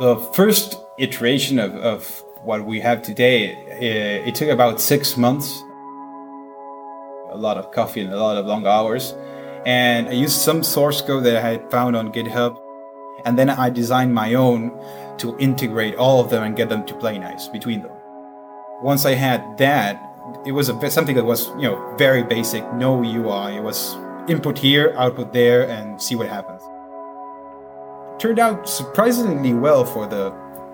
The first iteration of, of what we have today, it, it took about six months, a lot of coffee and a lot of long hours. And I used some source code that I had found on GitHub. And then I designed my own to integrate all of them and get them to play nice between them. Once I had that, it was a, something that was, you know, very basic, no UI. It was input here, output there, and see what happens. Turned out surprisingly well for the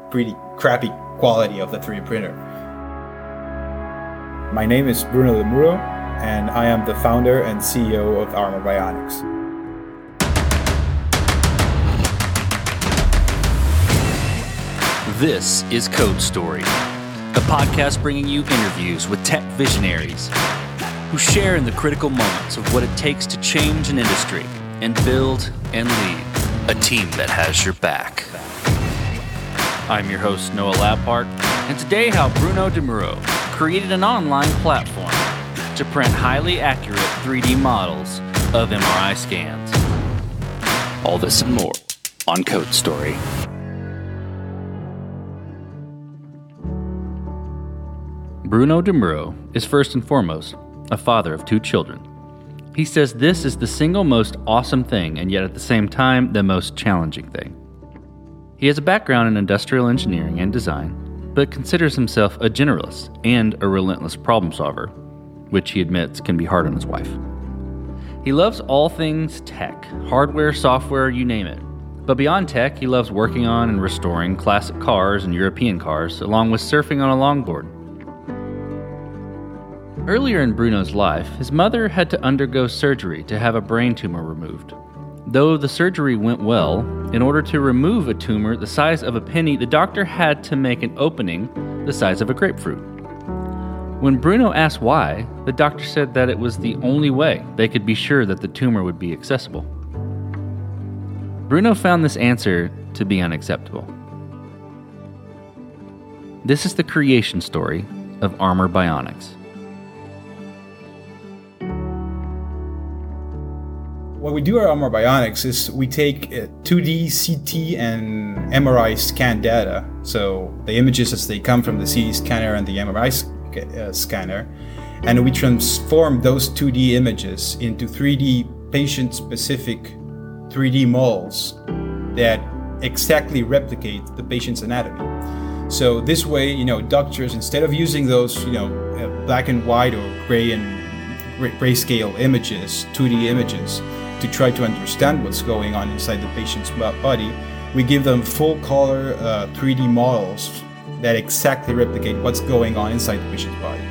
pretty crappy quality of the 3D printer. My name is Bruno Lemuro, and I am the founder and CEO of Armor Bionics. This is Code Story, a podcast bringing you interviews with tech visionaries who share in the critical moments of what it takes to change an industry and build and lead a team that has your back. I'm your host, Noah Labhart, and today how Bruno De Muro created an online platform to print highly accurate 3D models of MRI scans. All this and more on Code Story. Bruno De Muro is first and foremost a father of two children. He says this is the single most awesome thing, and yet at the same time, the most challenging thing. He has a background in industrial engineering and design, but considers himself a generalist and a relentless problem solver, which he admits can be hard on his wife. He loves all things tech hardware, software, you name it. But beyond tech, he loves working on and restoring classic cars and European cars, along with surfing on a longboard. Earlier in Bruno's life, his mother had to undergo surgery to have a brain tumor removed. Though the surgery went well, in order to remove a tumor the size of a penny, the doctor had to make an opening the size of a grapefruit. When Bruno asked why, the doctor said that it was the only way they could be sure that the tumor would be accessible. Bruno found this answer to be unacceptable. This is the creation story of Armor Bionics. What we do at Armor Bionics is we take 2D, CT, and MRI scan data. So the images as they come from the CT scanner and the MRI uh, scanner, and we transform those 2D images into 3D patient specific 3D models that exactly replicate the patient's anatomy. So this way, you know, doctors instead of using those, you know, uh, black and white or gray and grayscale images, 2D images, to try to understand what's going on inside the patient's body, we give them full color uh, 3D models that exactly replicate what's going on inside the patient's body.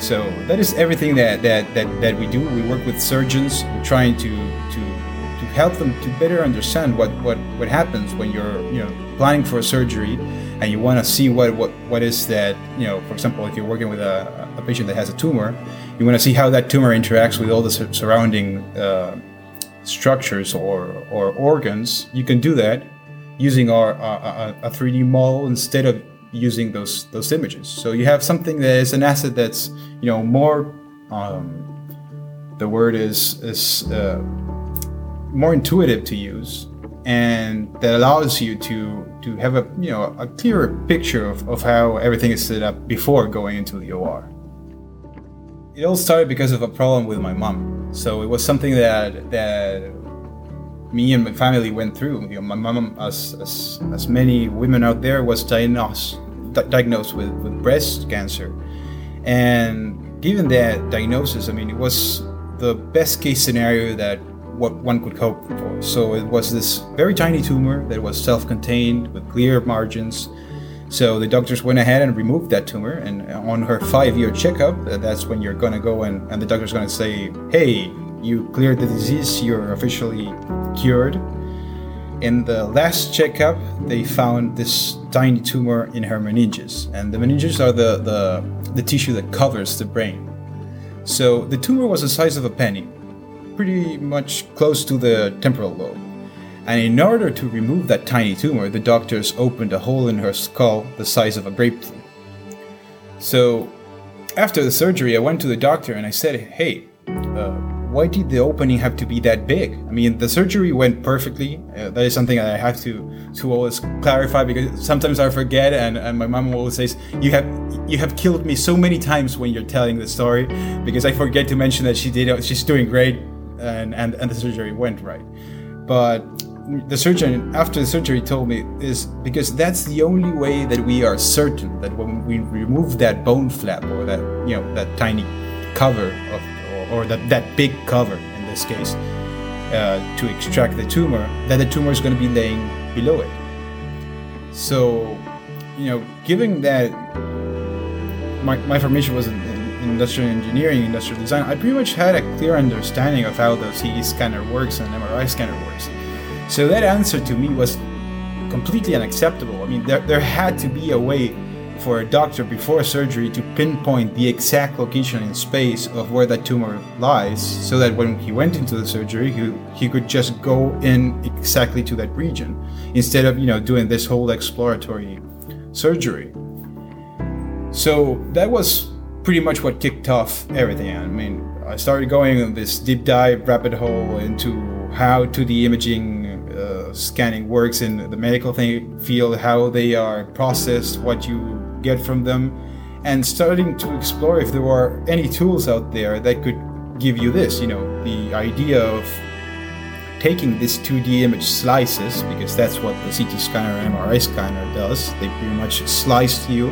So that is everything that, that, that, that we do. We work with surgeons, trying to, to, to help them to better understand what, what, what happens when you're you know, planning for a surgery and you want to see what, what, what is that, you know, for example, if you're working with a, a patient that has a tumor, you want to see how that tumor interacts with all the surrounding uh, structures or, or organs, you can do that using our uh, a 3D model instead of using those those images. So you have something that is an asset that's you know more. Um, the word is is uh, more intuitive to use, and that allows you to to have a you know a clearer picture of, of how everything is set up before going into the OR. It all started because of a problem with my mom. So it was something that that me and my family went through. You know, my mom, as, as, as many women out there, was diagnosed diagnosed with, with breast cancer, and given that diagnosis, I mean, it was the best case scenario that what one could hope for. So it was this very tiny tumor that was self-contained with clear margins so the doctors went ahead and removed that tumor. And on her five year checkup, uh, that's when you're going to go and, and the doctor's going to say, hey, you cleared the disease, you're officially cured. In the last checkup, they found this tiny tumor in her meninges. And the meninges are the, the, the tissue that covers the brain. So the tumor was the size of a penny, pretty much close to the temporal lobe. And in order to remove that tiny tumor, the doctors opened a hole in her skull the size of a grapefruit. So, after the surgery, I went to the doctor and I said, Hey, uh, why did the opening have to be that big? I mean, the surgery went perfectly. Uh, that is something that I have to to always clarify because sometimes I forget, and, and my mom always says, "You have you have killed me so many times when you're telling the story," because I forget to mention that she did. She's doing great, and and, and the surgery went right. But the surgeon after the surgery told me is because that's the only way that we are certain that when we remove that bone flap or that you know that tiny cover of or that, that big cover in this case, uh, to extract the tumor, that the tumor is going to be laying below it. So, you know, given that my, my formation was in, in, industrial engineering, industrial design, I pretty much had a clear understanding of how the CT scanner works and MRI scanner works. So that answer to me was completely unacceptable. I mean, there, there had to be a way for a doctor before surgery to pinpoint the exact location in space of where that tumor lies so that when he went into the surgery he, he could just go in exactly to that region instead of you know doing this whole exploratory surgery so that was pretty much what kicked off everything i mean i started going on this deep dive rabbit hole into how 2d imaging scanning works in the medical thing, field, how they are processed, what you get from them, and starting to explore if there are any tools out there that could give you this. You know, the idea of taking this 2D image slices, because that's what the CT scanner and MRI scanner does. They pretty much slice you,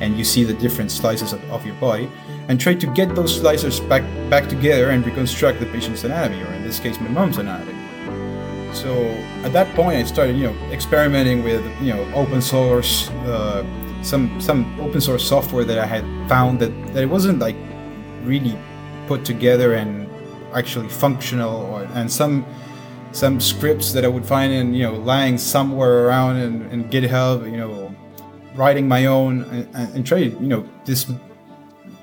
and you see the different slices of, of your body, and try to get those slices back back together and reconstruct the patient's anatomy, or in this case, my mom's anatomy. So at that point, I started, you know, experimenting with, you know, open source uh, some some open source software that I had found that, that it wasn't like really put together and actually functional or and some some scripts that I would find in you know lying somewhere around in, in GitHub you know writing my own and, and try you know this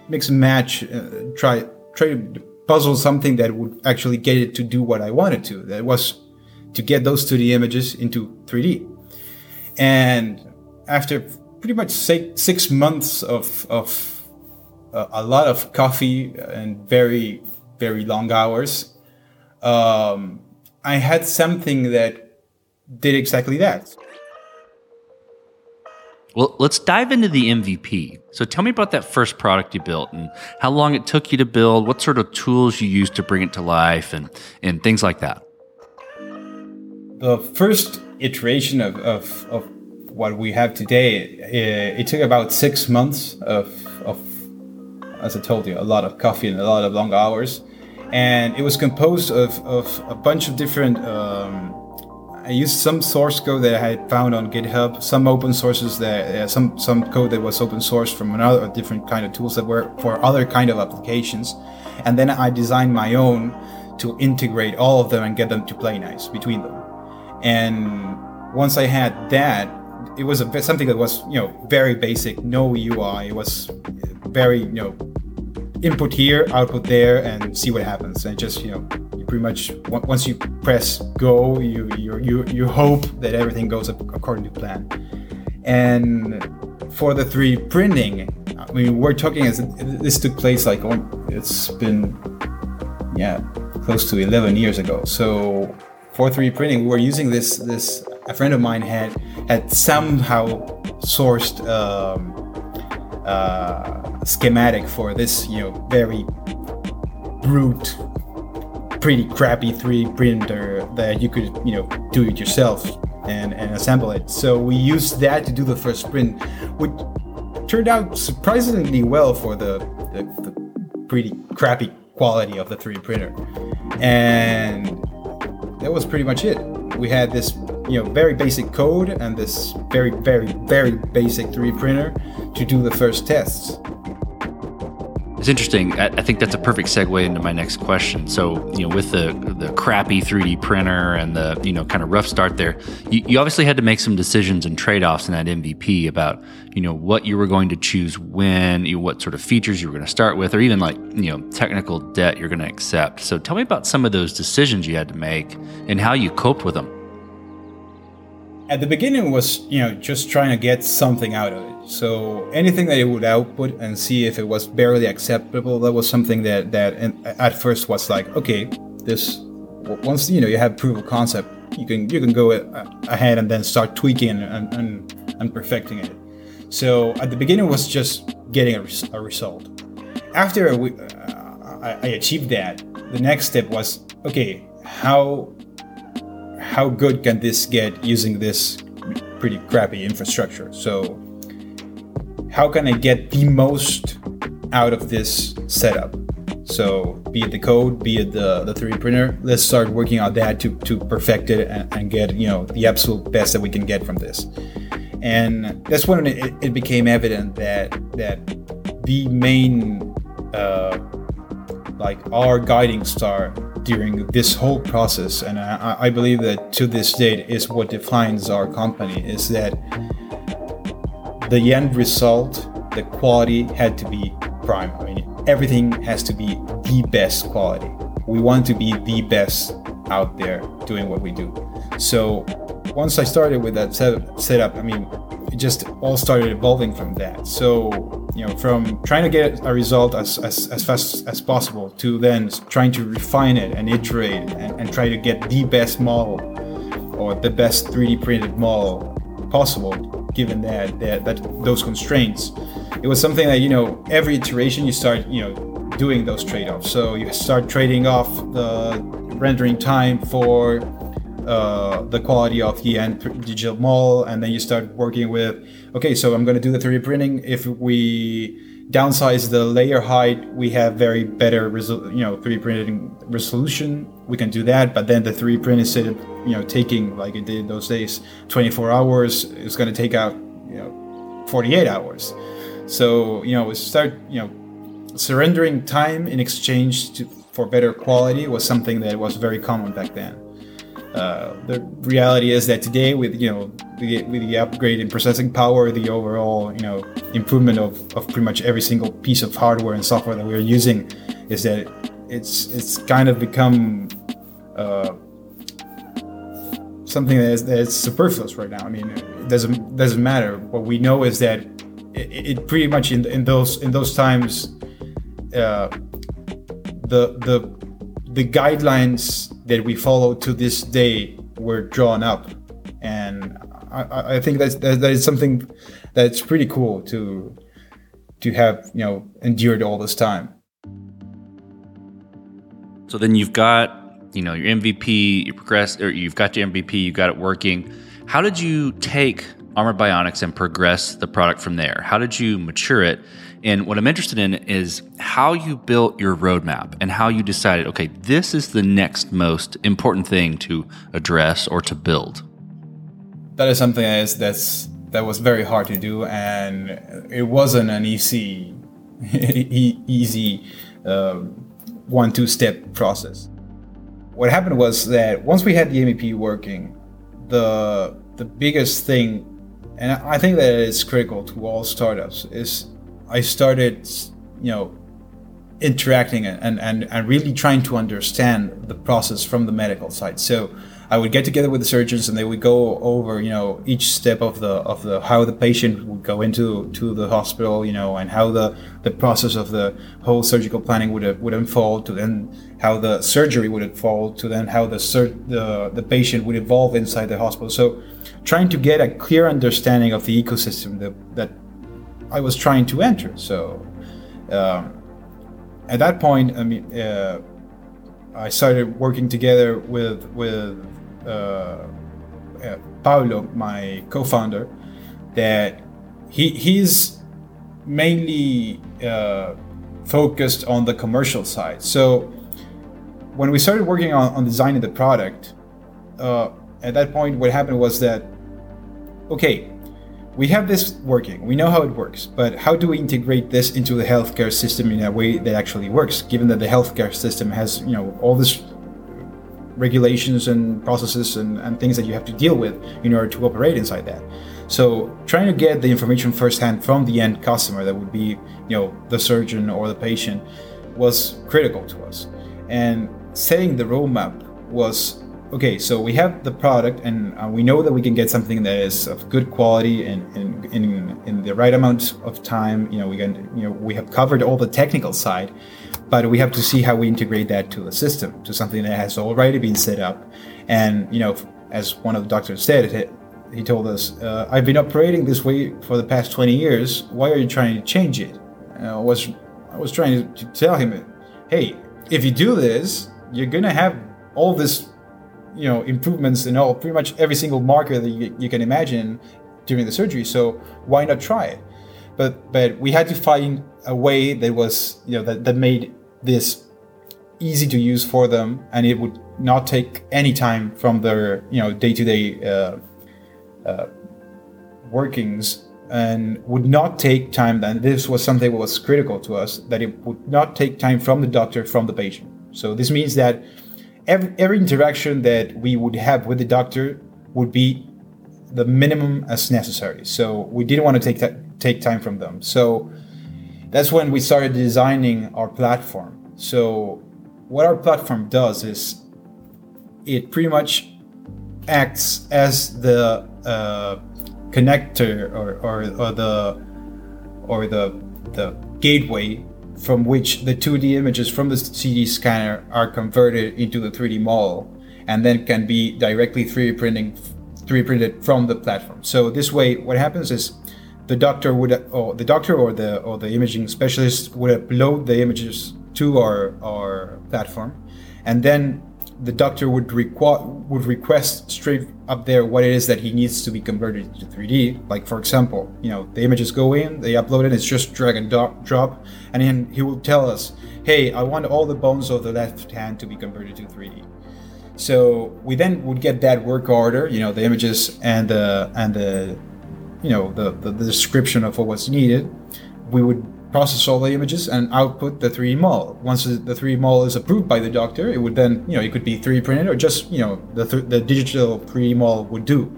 mix and match uh, try try to puzzle something that would actually get it to do what I wanted to. That was to get those 2D images into 3D and after pretty much six, six months of, of uh, a lot of coffee and very, very long hours, um, I had something that did exactly that. Well, let's dive into the MVP. So tell me about that first product you built and how long it took you to build, what sort of tools you used to bring it to life, and, and things like that. The first iteration of, of, of what we have today, it, it took about six months of, of, as I told you, a lot of coffee and a lot of long hours. And it was composed of, of a bunch of different. Um, I used some source code that I had found on GitHub, some open sources that uh, some some code that was open source from another different kind of tools that were for other kind of applications, and then I designed my own to integrate all of them and get them to play nice between them. And once I had that, it was a, something that was you know very basic, no UI. It was very you know input here, output there, and see what happens. And just you know you pretty much once you press go, you you you, you hope that everything goes according to plan. And for the 3D printing, I mean we're talking as this took place like it's been yeah close to 11 years ago. So for 3D printing, we were using this this a friend of mine had had somehow sourced um, uh, schematic for this, you know, very brute, pretty crappy 3D printer that you could, you know, do it yourself and, and assemble it. So we used that to do the first print, which turned out surprisingly well for the, the, the pretty crappy quality of the 3D printer. And that was pretty much it. We had this you know very basic code and this very very very basic 3D printer to do the first tests. It's interesting. I think that's a perfect segue into my next question. So, you know, with the the crappy 3D printer and the you know kind of rough start there, you, you obviously had to make some decisions and trade offs in that MVP about you know what you were going to choose when, you what sort of features you were going to start with, or even like you know technical debt you're going to accept. So, tell me about some of those decisions you had to make and how you coped with them at the beginning was you know just trying to get something out of it so anything that it would output and see if it was barely acceptable that was something that that at first was like okay this once you know you have proof of concept you can you can go ahead and then start tweaking and and, and perfecting it so at the beginning was just getting a, a result after we, uh, I, I achieved that the next step was okay how how good can this get using this pretty crappy infrastructure? So, how can I get the most out of this setup? So, be it the code, be it the, the 3D printer, let's start working on that to, to perfect it and, and get you know the absolute best that we can get from this. And that's when it, it became evident that that the main uh, like our guiding star during this whole process, and I, I believe that to this date is what defines our company, is that the end result, the quality had to be prime. I mean, everything has to be the best quality. We want to be the best out there doing what we do. So once I started with that setup, I mean, it just all started evolving from that. So, you know, from trying to get a result as, as, as fast as possible to then trying to refine it and iterate and, and try to get the best model or the best 3D printed model possible given that, that, that those constraints. It was something that, you know, every iteration you start, you know, doing those trade-offs. So you start trading off the rendering time for uh, the quality of the end digital model, and then you start working with, okay, so I'm going to do the 3D printing. If we downsize the layer height, we have very better, resol- you know, 3D printing resolution. We can do that, but then the 3D print instead of you know taking like it did those days 24 hours, it's going to take out you know 48 hours. So you know, we start you know surrendering time in exchange to, for better quality was something that was very common back then. Uh, the reality is that today, with you know the, with the upgrade in processing power, the overall you know improvement of, of pretty much every single piece of hardware and software that we're using, is that it's it's kind of become uh, something that is, that is superfluous right now. I mean, it doesn't doesn't matter. What we know is that it, it pretty much in, in those in those times, uh, the the the guidelines that we follow to this day were drawn up, and I, I think that's that, that is something that's pretty cool to to have you know endured all this time. So then you've got you know your MVP, you progress, or you've got your MVP, you got it working. How did you take Armor Bionics and progress the product from there? How did you mature it? And what I'm interested in is how you built your roadmap and how you decided, okay, this is the next most important thing to address or to build. That is something that is that's that was very hard to do, and it wasn't an easy, easy uh, one-two step process. What happened was that once we had the MVP working, the the biggest thing, and I think that it's critical to all startups, is I started, you know, interacting and, and, and really trying to understand the process from the medical side. So I would get together with the surgeons and they would go over, you know, each step of the of the how the patient would go into to the hospital, you know, and how the, the process of the whole surgical planning would would unfold to then how the surgery would unfold to then how the sur- the the patient would evolve inside the hospital. So trying to get a clear understanding of the ecosystem that, that I was trying to enter. So um, at that point, I mean, uh, I started working together with with Paulo, my co-founder. That he he's mainly uh, focused on the commercial side. So when we started working on, on designing the product, uh, at that point, what happened was that okay, we have this working, we know how it works, but how do we integrate this into the healthcare system in a way that actually works, given that the healthcare system has, you know, all this regulations and processes and, and things that you have to deal with in order to operate inside that. So trying to get the information firsthand from the end customer, that would be, you know, the surgeon or the patient, was critical to us. And setting the roadmap was okay, so we have the product, and uh, we know that we can get something that is of good quality and in, in, the right amount of time. You know, we can, you know, we have covered all the technical side, but we have to see how we integrate that to the system, to something that has already been set up. And you know, as one of the doctors said, he told us, uh, "I've been operating this way for the past 20 years. Why are you trying to change it?" Uh, I was I was trying to tell him, "Hey, if you do this, you're gonna have all this, you know, improvements in all pretty much every single marker that you, you can imagine during the surgery. So why not try it?" But but we had to find a way that was you know that, that made this easy to use for them and it would not take any time from their you know day-to-day uh, uh, workings and would not take time. And this was something that was critical to us that it would not take time from the doctor from the patient. So this means that every, every interaction that we would have with the doctor would be the minimum as necessary. So we didn't want to take that take time from them so that's when we started designing our platform so what our platform does is it pretty much acts as the uh, connector or, or, or the or the the gateway from which the 2D images from the CT scanner are converted into the 3D model and then can be directly 3D printing 3D printed from the platform. So this way, what happens is the doctor would or the doctor or the or the imaging specialist would upload the images to our our platform, and then the doctor would requ- would request straight up there what it is that he needs to be converted to 3D. Like for example, you know, the images go in, they upload it, it's just drag and do- drop, and then he will tell us, "Hey, I want all the bones of the left hand to be converted to 3D." So we then would get that work order, you know, the images and the and the you know the, the, the description of what was needed. We would process all the images and output the 3D model. Once the 3D model is approved by the doctor, it would then, you know, it could be 3D printed or just, you know, the, th- the digital 3D model would do.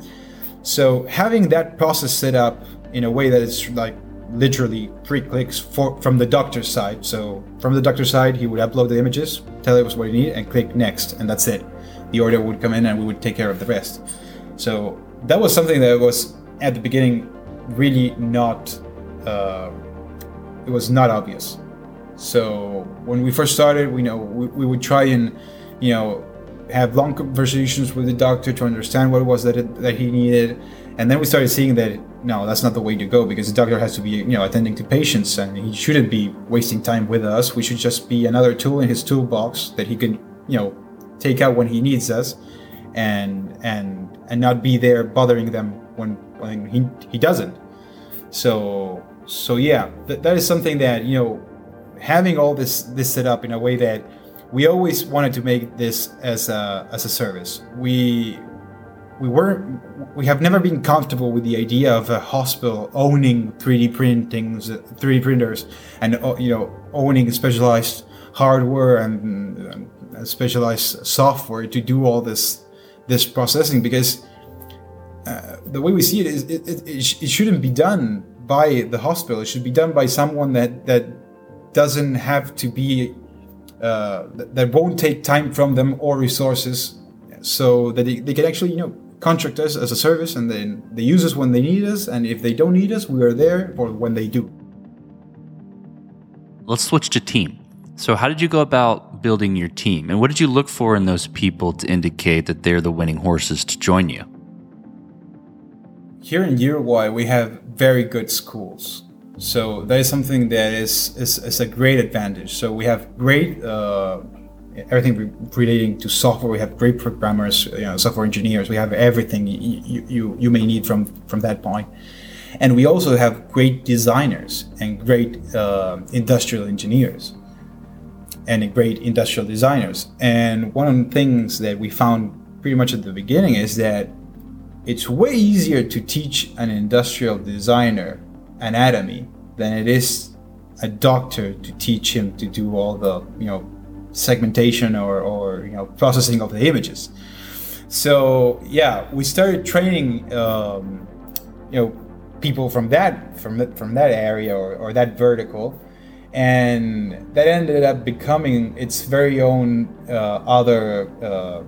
So having that process set up in a way that it's like literally three clicks for, from the doctor's side. So from the doctor's side, he would upload the images, tell us what he needed, and click next, and that's it. The order would come in, and we would take care of the rest. So that was something that was at the beginning really not. Uh, it was not obvious. So when we first started, we know we, we would try and you know have long conversations with the doctor to understand what it was that it, that he needed, and then we started seeing that no, that's not the way to go because the doctor has to be you know attending to patients and he shouldn't be wasting time with us. We should just be another tool in his toolbox that he can you know take out when he needs us, and and and not be there bothering them when when he he doesn't. So so yeah, th- that is something that you know, having all this this set up in a way that we always wanted to make this as a as a service. We we weren't we have never been comfortable with the idea of a hospital owning 3D printings, 3D printers, and uh, you know owning specialized hardware and, and specialized software to do all this this processing because the way we see it is it, it, it, sh- it shouldn't be done by the hospital. It should be done by someone that that doesn't have to be uh, that won't take time from them or resources, so that they, they can actually you know contract us as a service and then they use us when they need us, and if they don't need us, we are there for when they do. Let's switch to team. So, how did you go about building your team, and what did you look for in those people to indicate that they're the winning horses to join you? Here in Uruguay, we have very good schools. So that is something that is, is, is a great advantage. So we have great uh, everything relating to software. We have great programmers, you know, software engineers. We have everything you, you, you may need from, from that point. And we also have great designers and great uh, industrial engineers and great industrial designers. And one of the things that we found pretty much at the beginning is that it's way easier to teach an industrial designer anatomy than it is a doctor to teach him to do all the you know segmentation or, or you know processing of the images. So yeah we started training um, you know people from that from from that area or, or that vertical. And that ended up becoming its very own uh, other uh,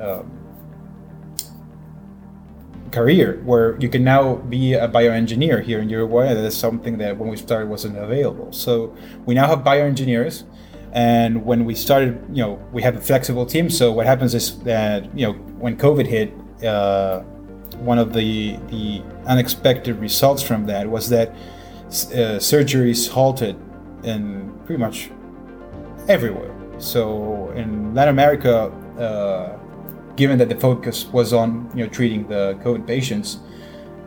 um, career where you can now be a bioengineer here in Uruguay. That is something that when we started wasn't available. So we now have bioengineers. And when we started, you know, we have a flexible team. So what happens is that, you know, when COVID hit, uh, one of the the unexpected results from that was that uh, surgeries halted in pretty much everywhere. So in Latin America, uh, given that the focus was on you know treating the COVID patients,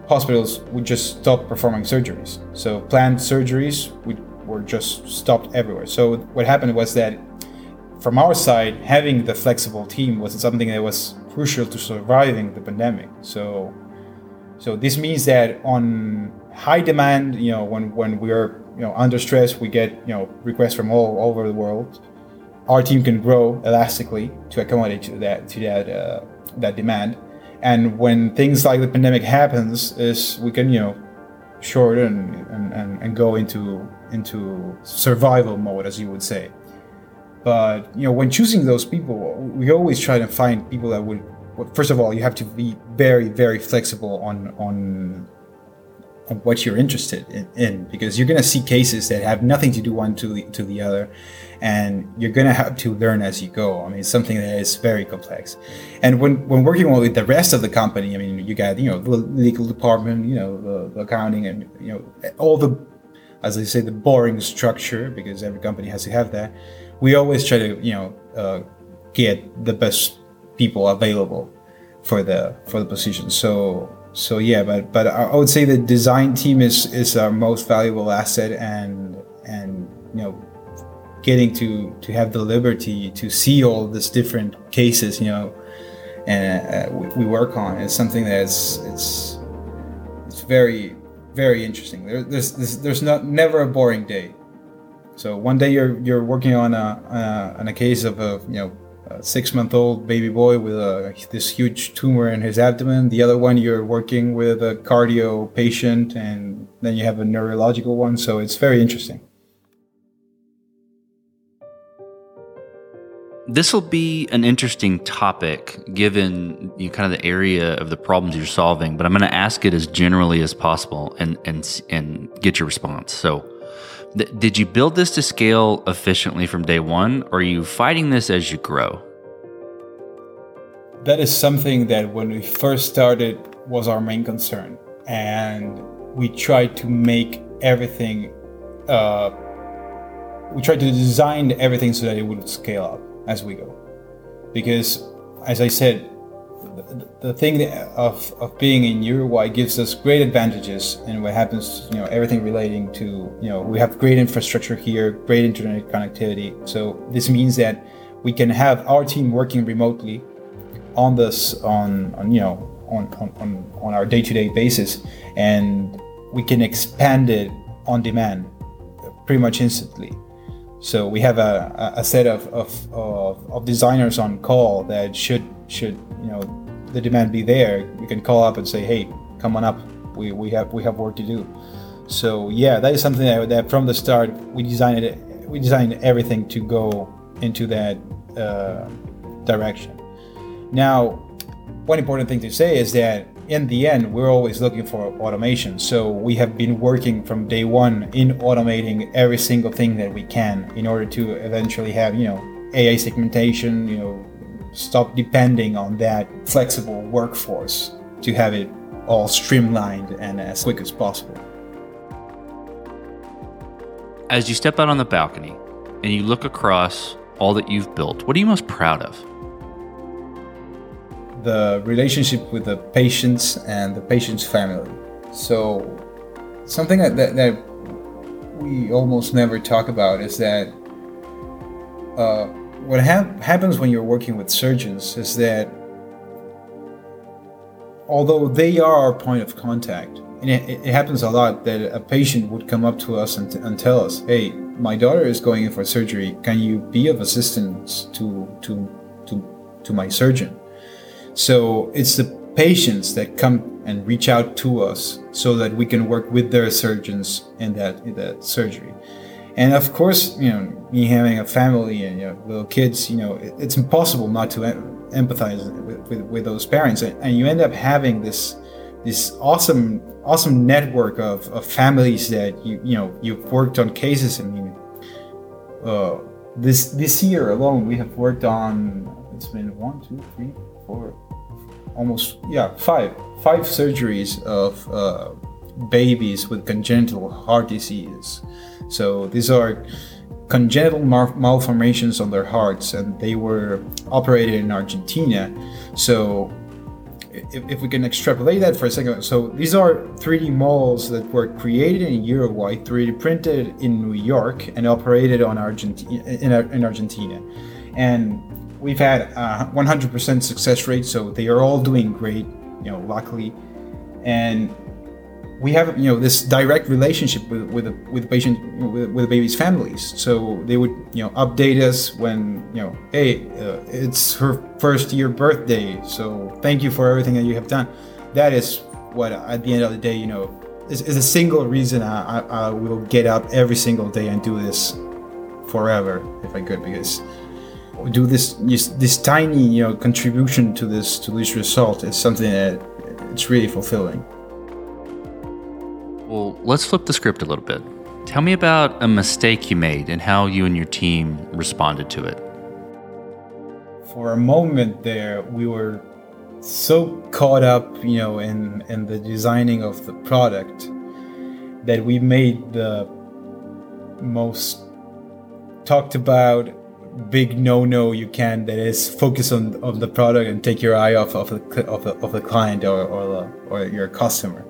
hospitals would just stop performing surgeries. So planned surgeries would, were just stopped everywhere. So what happened was that from our side, having the flexible team was something that was crucial to surviving the pandemic. So so this means that on high demand, you know, when when we're you know under stress, we get you know requests from all over the world our team can grow elastically to accommodate to that to that uh, that demand. And when things like the pandemic happens, is we can you know shorten and, and, and go into into survival mode, as you would say. But you know, when choosing those people, we always try to find people that would. First of all, you have to be very, very flexible on on on what you're interested in, in because you're going to see cases that have nothing to do one to the, to the other and you're going to have to learn as you go. I mean it's something that is very complex. And when, when working with the rest of the company i mean you got you know the legal department you know the, the accounting and you know all the as i say the boring structure because every company has to have that. We always try to you know uh, get the best people available for the for the position. So so yeah, but but I would say the design team is is our most valuable asset, and and you know, getting to to have the liberty to see all these different cases, you know, and uh, we, we, work on is something that's it's it's very very interesting. There, there's there's, there's not never a boring day. So one day you're you're working on a uh, on a case of a you know six month old baby boy with a, this huge tumor in his abdomen. The other one, you're working with a cardio patient, and then you have a neurological one. So it's very interesting. This will be an interesting topic given you kind of the area of the problems you're solving, but I'm going to ask it as generally as possible and and and get your response. So, Th- did you build this to scale efficiently from day one, or are you fighting this as you grow? That is something that when we first started was our main concern, and we tried to make everything. Uh, we tried to design everything so that it would scale up as we go, because, as I said, the, thing of, of being in Uruguay gives us great advantages and what happens, you know, everything relating to, you know, we have great infrastructure here, great internet connectivity. So this means that we can have our team working remotely on this, on, on you know, on, on, on our day-to-day basis and we can expand it on demand pretty much instantly. So we have a, a set of, of, of, of designers on call that should should you know the demand be there, you can call up and say, "Hey, come on up. We, we have we have work to do." So yeah, that is something that, that from the start we designed it. We designed everything to go into that uh, direction. Now, one important thing to say is that in the end, we're always looking for automation. So we have been working from day one in automating every single thing that we can in order to eventually have, you know, AI segmentation, you know, stop depending on that flexible workforce to have it all streamlined and as quick as possible. As you step out on the balcony and you look across all that you've built, what are you most proud of? The relationship with the patients and the patient's family. So, something that, that, that we almost never talk about is that uh, what ha- happens when you're working with surgeons is that although they are our point of contact, and it, it happens a lot that a patient would come up to us and, t- and tell us, "Hey, my daughter is going in for surgery. Can you be of assistance to to to to my surgeon?" So it's the patients that come and reach out to us so that we can work with their surgeons in that in that surgery. And of course, you know, me having a family and you know, little kids, you know, it, it's impossible not to empathize with, with, with those parents, and, and, you end up having this this awesome awesome network of, of families that you you know you've worked on cases. I mean, uh, this this year alone, we have worked on it's been one, two, three, four, almost yeah five five surgeries of uh, babies with congenital heart disease. So these are congenital mal- malformations on their hearts, and they were operated in Argentina. So, if, if, we can extrapolate that for a second, so these are 3D models that were created in Uruguay, 3D printed in New York, and operated on Argentina in, in Argentina, and we've had a 100% success rate. So they are all doing great, you know, luckily, and we have you know this direct relationship with with the, with the patient with, with the baby's families so they would you know update us when you know hey uh, it's her first year birthday so thank you for everything that you have done that is what at the end of the day you know is, is a single reason I, I, I will get up every single day and do this forever if i could because do this this tiny you know contribution to this to this result is something that it's really fulfilling well, let's flip the script a little bit. Tell me about a mistake you made and how you and your team responded to it. For a moment there, we were so caught up, you know, in in the designing of the product that we made the most talked about big no-no you can that is focus on, on the product and take your eye off of the of the, of the client or or, or your customer.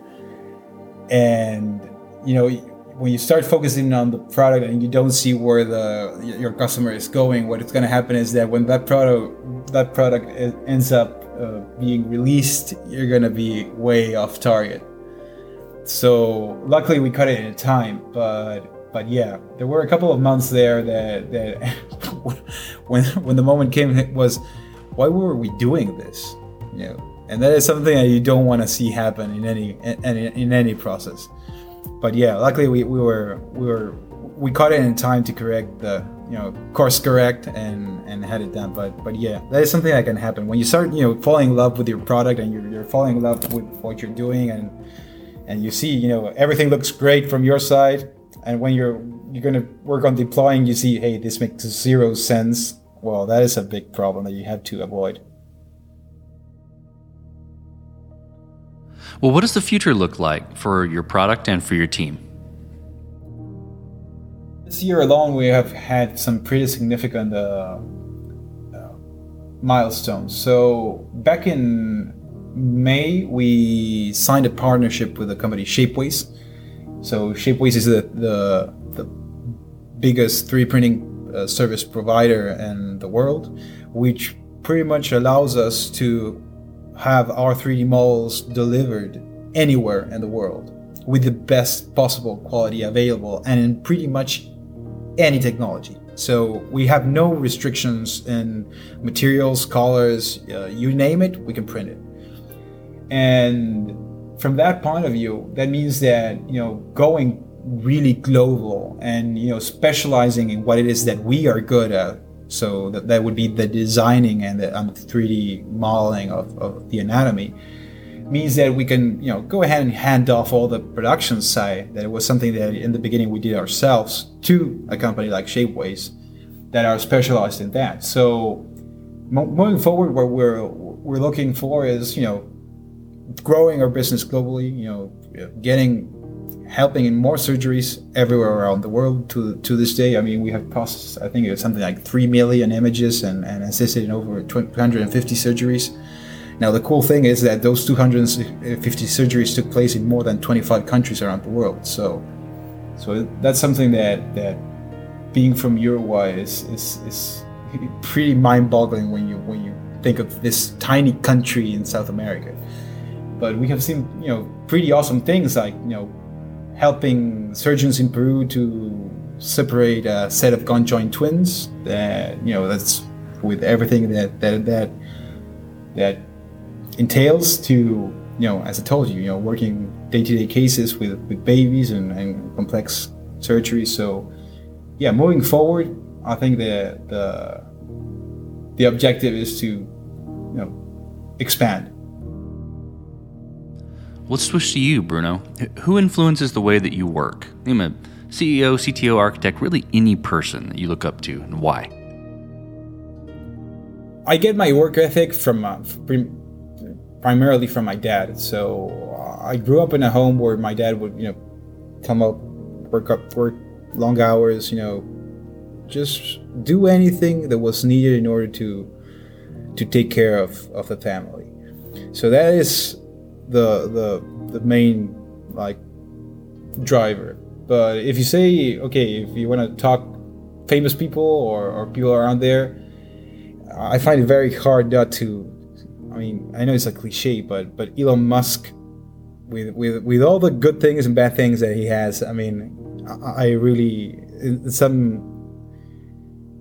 And you know when you start focusing on the product and you don't see where the your customer is going what is going to happen is that when that product that product ends up uh, being released you're going to be way off target. So luckily we cut it in time but but yeah there were a couple of months there that that when when the moment came it was why were we doing this? You know and that is something that you don't want to see happen in any in, in any process. But yeah luckily we, we were we were we caught it in time to correct the you know course correct and and had it done. But but yeah that is something that can happen. When you start you know falling in love with your product and you're, you're falling in love with what you're doing and and you see you know everything looks great from your side and when you're you're going to work on deploying you see hey this makes zero sense well that is a big problem that you have to avoid Well, what does the future look like for your product and for your team? This year alone, we have had some pretty significant uh, uh, milestones. So, back in May, we signed a partnership with the company Shapeways. So, Shapeways is the, the, the biggest 3D printing uh, service provider in the world, which pretty much allows us to have our 3D models delivered anywhere in the world with the best possible quality available and in pretty much any technology. So we have no restrictions in materials, colors, uh, you name it, we can print it. And from that point of view, that means that, you know, going really global and, you know, specializing in what it is that we are good at so that, that would be the designing and the, um, the 3D modeling of, of the anatomy. Means that we can, you know, go ahead and hand off all the production side. That it was something that in the beginning we did ourselves to a company like Shapeways that are specialized in that. So moving forward, what we're we're looking for is, you know, growing our business globally. You know, getting helping in more surgeries everywhere around the world to to this day. I mean, we have processed, I think it's something like 3 million images and, and assisted in over 250 surgeries. Now, the cool thing is that those 250 surgeries took place in more than 25 countries around the world. So, so that's something that, that being from Uruguay is, is, is pretty mind-boggling when you when you think of this tiny country in South America. But we have seen, you know, pretty awesome things like, you know, helping surgeons in Peru to separate a set of conjoined twins. That you know, that's with everything that that that that entails to you know, as I told you, you know, working day-to-day cases with with babies and, and complex surgery. So, yeah, moving forward, I think the the the objective is to you know expand. Let's switch to you, Bruno. Who influences the way that you work? I'm a CEO, CTO, architect, really any person that you look up to, and why? I get my work ethic from uh, primarily from my dad. So uh, I grew up in a home where my dad would, you know, come up, work up, work long hours, you know, just do anything that was needed in order to to take care of, of the family. So that is the the the main like driver. But if you say okay, if you want to talk famous people or, or people around there, I find it very hard not to. I mean, I know it's a cliche, but but Elon Musk, with with with all the good things and bad things that he has, I mean, I, I really some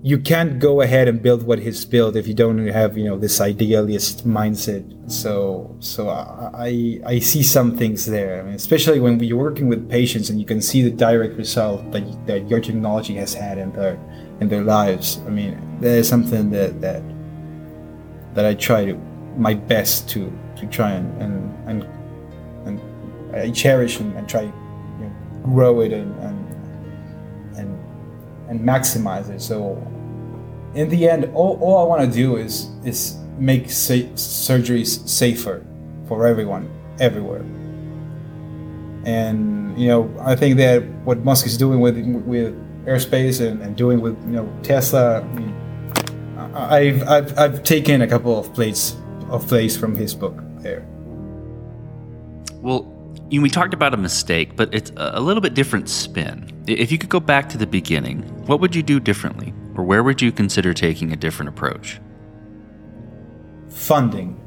you can't go ahead and build what he's built if you don't have you know this idealist mindset. So so i i see some things there. I mean, especially when you're working with patients and you can see the direct result that, that your technology has had in their in their lives. I mean that is something that that that i try to my best to to try and and and, and i cherish and, and try you know, grow it and, and and and maximize it. So in the end, all, all I want to do is is make sa- surgeries safer for everyone, everywhere. And you know, I think that what Musk is doing with with airspace and, and doing with you know Tesla, I mean, I've, I've I've taken a couple of plates of plays from his book there. Well, you know, we talked about a mistake, but it's a little bit different spin. If you could go back to the beginning, what would you do differently? Or where would you consider taking a different approach? Funding.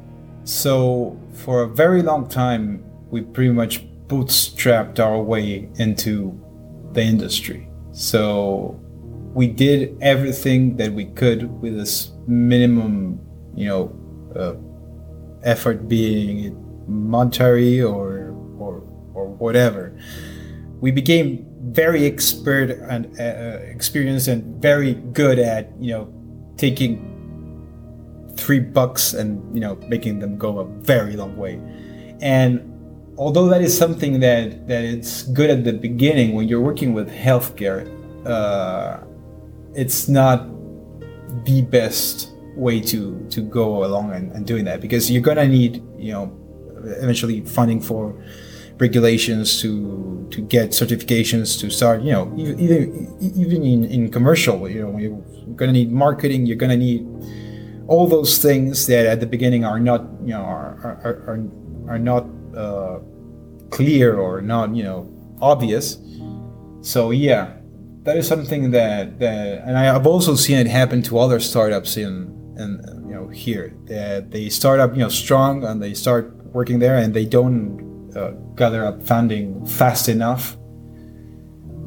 So, for a very long time, we pretty much bootstrapped our way into the industry. So, we did everything that we could with this minimum, you know, uh, effort being monetary or, or, or whatever. We became very expert and uh, uh, experienced and very good at you know taking three bucks and you know making them go a very long way. And although that is something that that it's good at the beginning when you're working with healthcare uh, it's not the best way to to go along and, and doing that because you're gonna need you know eventually funding for regulations to to get certifications to start you know even even in, in commercial you know you're to need marketing you're to need all those things that at the beginning are not you know are are, are, are not uh, clear or not you know obvious. So yeah that is something that that and i've also seen it happen to other startups in in you know here that they start up you know strong and they start working there and they don't uh, gather up funding fast enough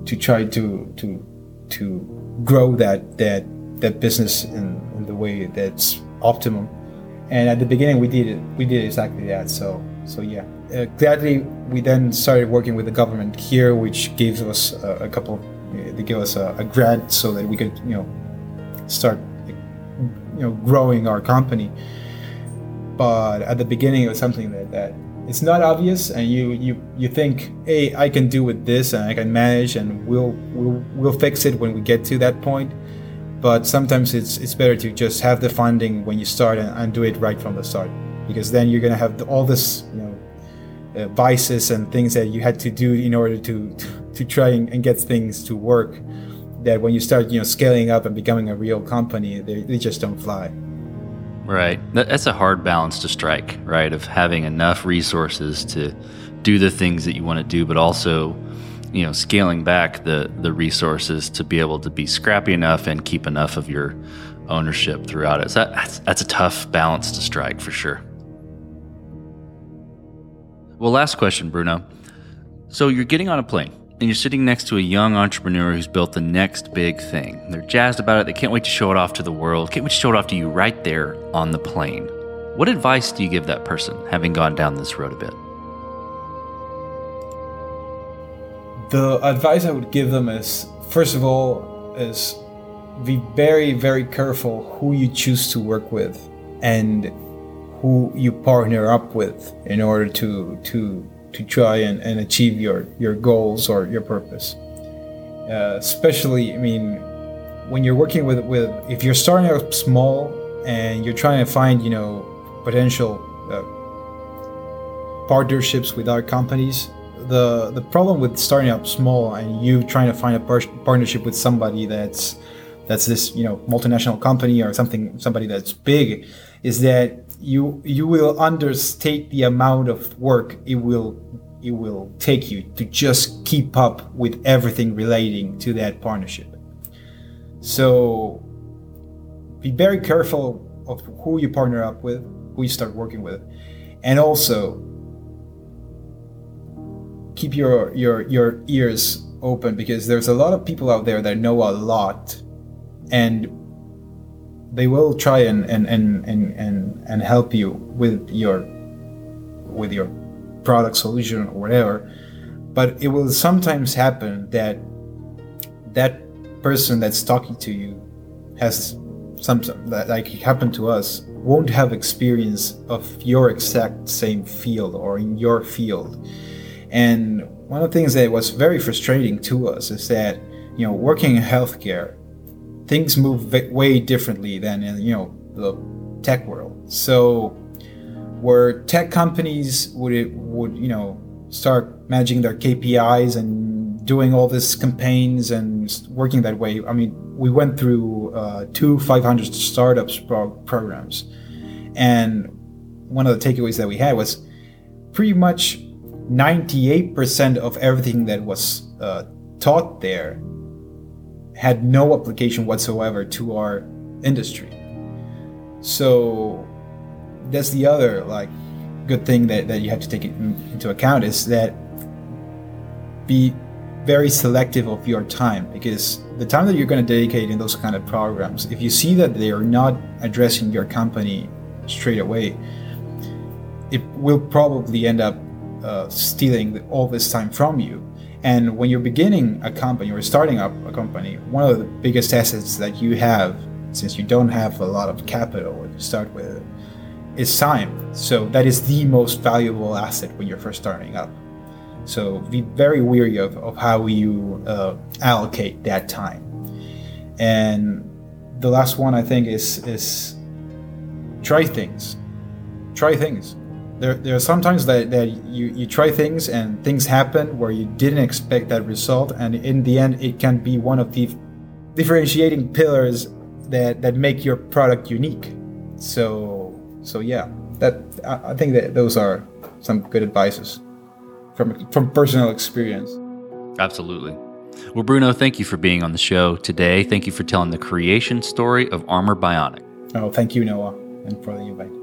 to try to to to grow that that that business in, in the way that's optimum. And at the beginning, we did. We did exactly that. So so yeah. Uh, gladly, we then started working with the government here, which gave us a, couple. They gave us a, a grant so that we could you know start you know growing our company. But at the beginning, it was something that that it's not obvious and you you you think hey i can do with this and i can manage and we'll we'll, we'll fix it when we get to that point. But sometimes it's it's better to just have the funding when you start and, and do it right from the start because then you're going to have all this you know uh, vices and things that you had to do in order to to, to try and, and, get things to work that when you start you know scaling up and becoming a real company they, they just don't fly Right. That's a hard balance to strike, right? Of having enough resources to do the things that you want to do, but also, you know, scaling back the the resources to be able to be scrappy enough and keep enough of your ownership throughout it. So that, that's, that's a tough balance to strike for sure. Well, last question, Bruno. So you're getting on a plane and you're sitting next to a young entrepreneur who's built the next big thing. They're jazzed about it. They can't wait to show it off to the world. Can't wait to show it off to you right there on the plane. What advice do you give that person, having gone down this road a bit? The advice I would give them is, first of all, is be very, very careful who you choose to work with, and who you partner up with in order to to to try and, and achieve your your goals or your purpose. Uh, especially, I mean, when you're working with with if you're starting out small and you're trying to find you know potential uh, partnerships with other companies the the problem with starting up small and you trying to find a par- partnership with somebody that's that's this you know multinational company or something somebody that's big is that you you will understate the amount of work it will it will take you to just keep up with everything relating to that partnership. So be very careful of who you partner up with who you start working with. And also keep your your your ears open because there's a lot of people out there that know a lot. And they will try and and and and and, and help you with your with your product solution or whatever. But it will sometimes happen that that person that's talking to you has some that like happened to us won't have experience of your exact same field or in your field. And one of the things that was very frustrating to us is that, you know, working in healthcare, things move way differently than in, you know, the tech world. So, where tech companies would would you know start managing their KPIs and doing all these campaigns and working that way. I mean, we went through uh, two 500 startups pro- programs, and one of the takeaways that we had was pretty much 98% of everything that was uh, taught there had no application whatsoever to our industry. So that's the other like good thing that, that you have to take into account is that be very selective of your time because the time that you're going to dedicate in those kind of programs if you see that they are not addressing your company straight away it will probably end up uh, stealing all this time from you. And when you're beginning a company or starting up a company, one of the biggest assets that you have, since you don't have a lot of capital to start with, is time. So that is the most valuable asset when you're first starting up. So be very weary of, of how you uh, allocate that time. And the last one I think is is try things. Try things there, there are sometimes that, that you, you try things and things happen where you didn't expect that result and in the end it can be one of the differentiating pillars that, that make your product unique. So so yeah that I, I think that those are some good advices from from personal experience. Absolutely. Well bruno thank you for being on the show today. Thank you for telling the creation story of armor bionic. Oh thank you noah and for the invite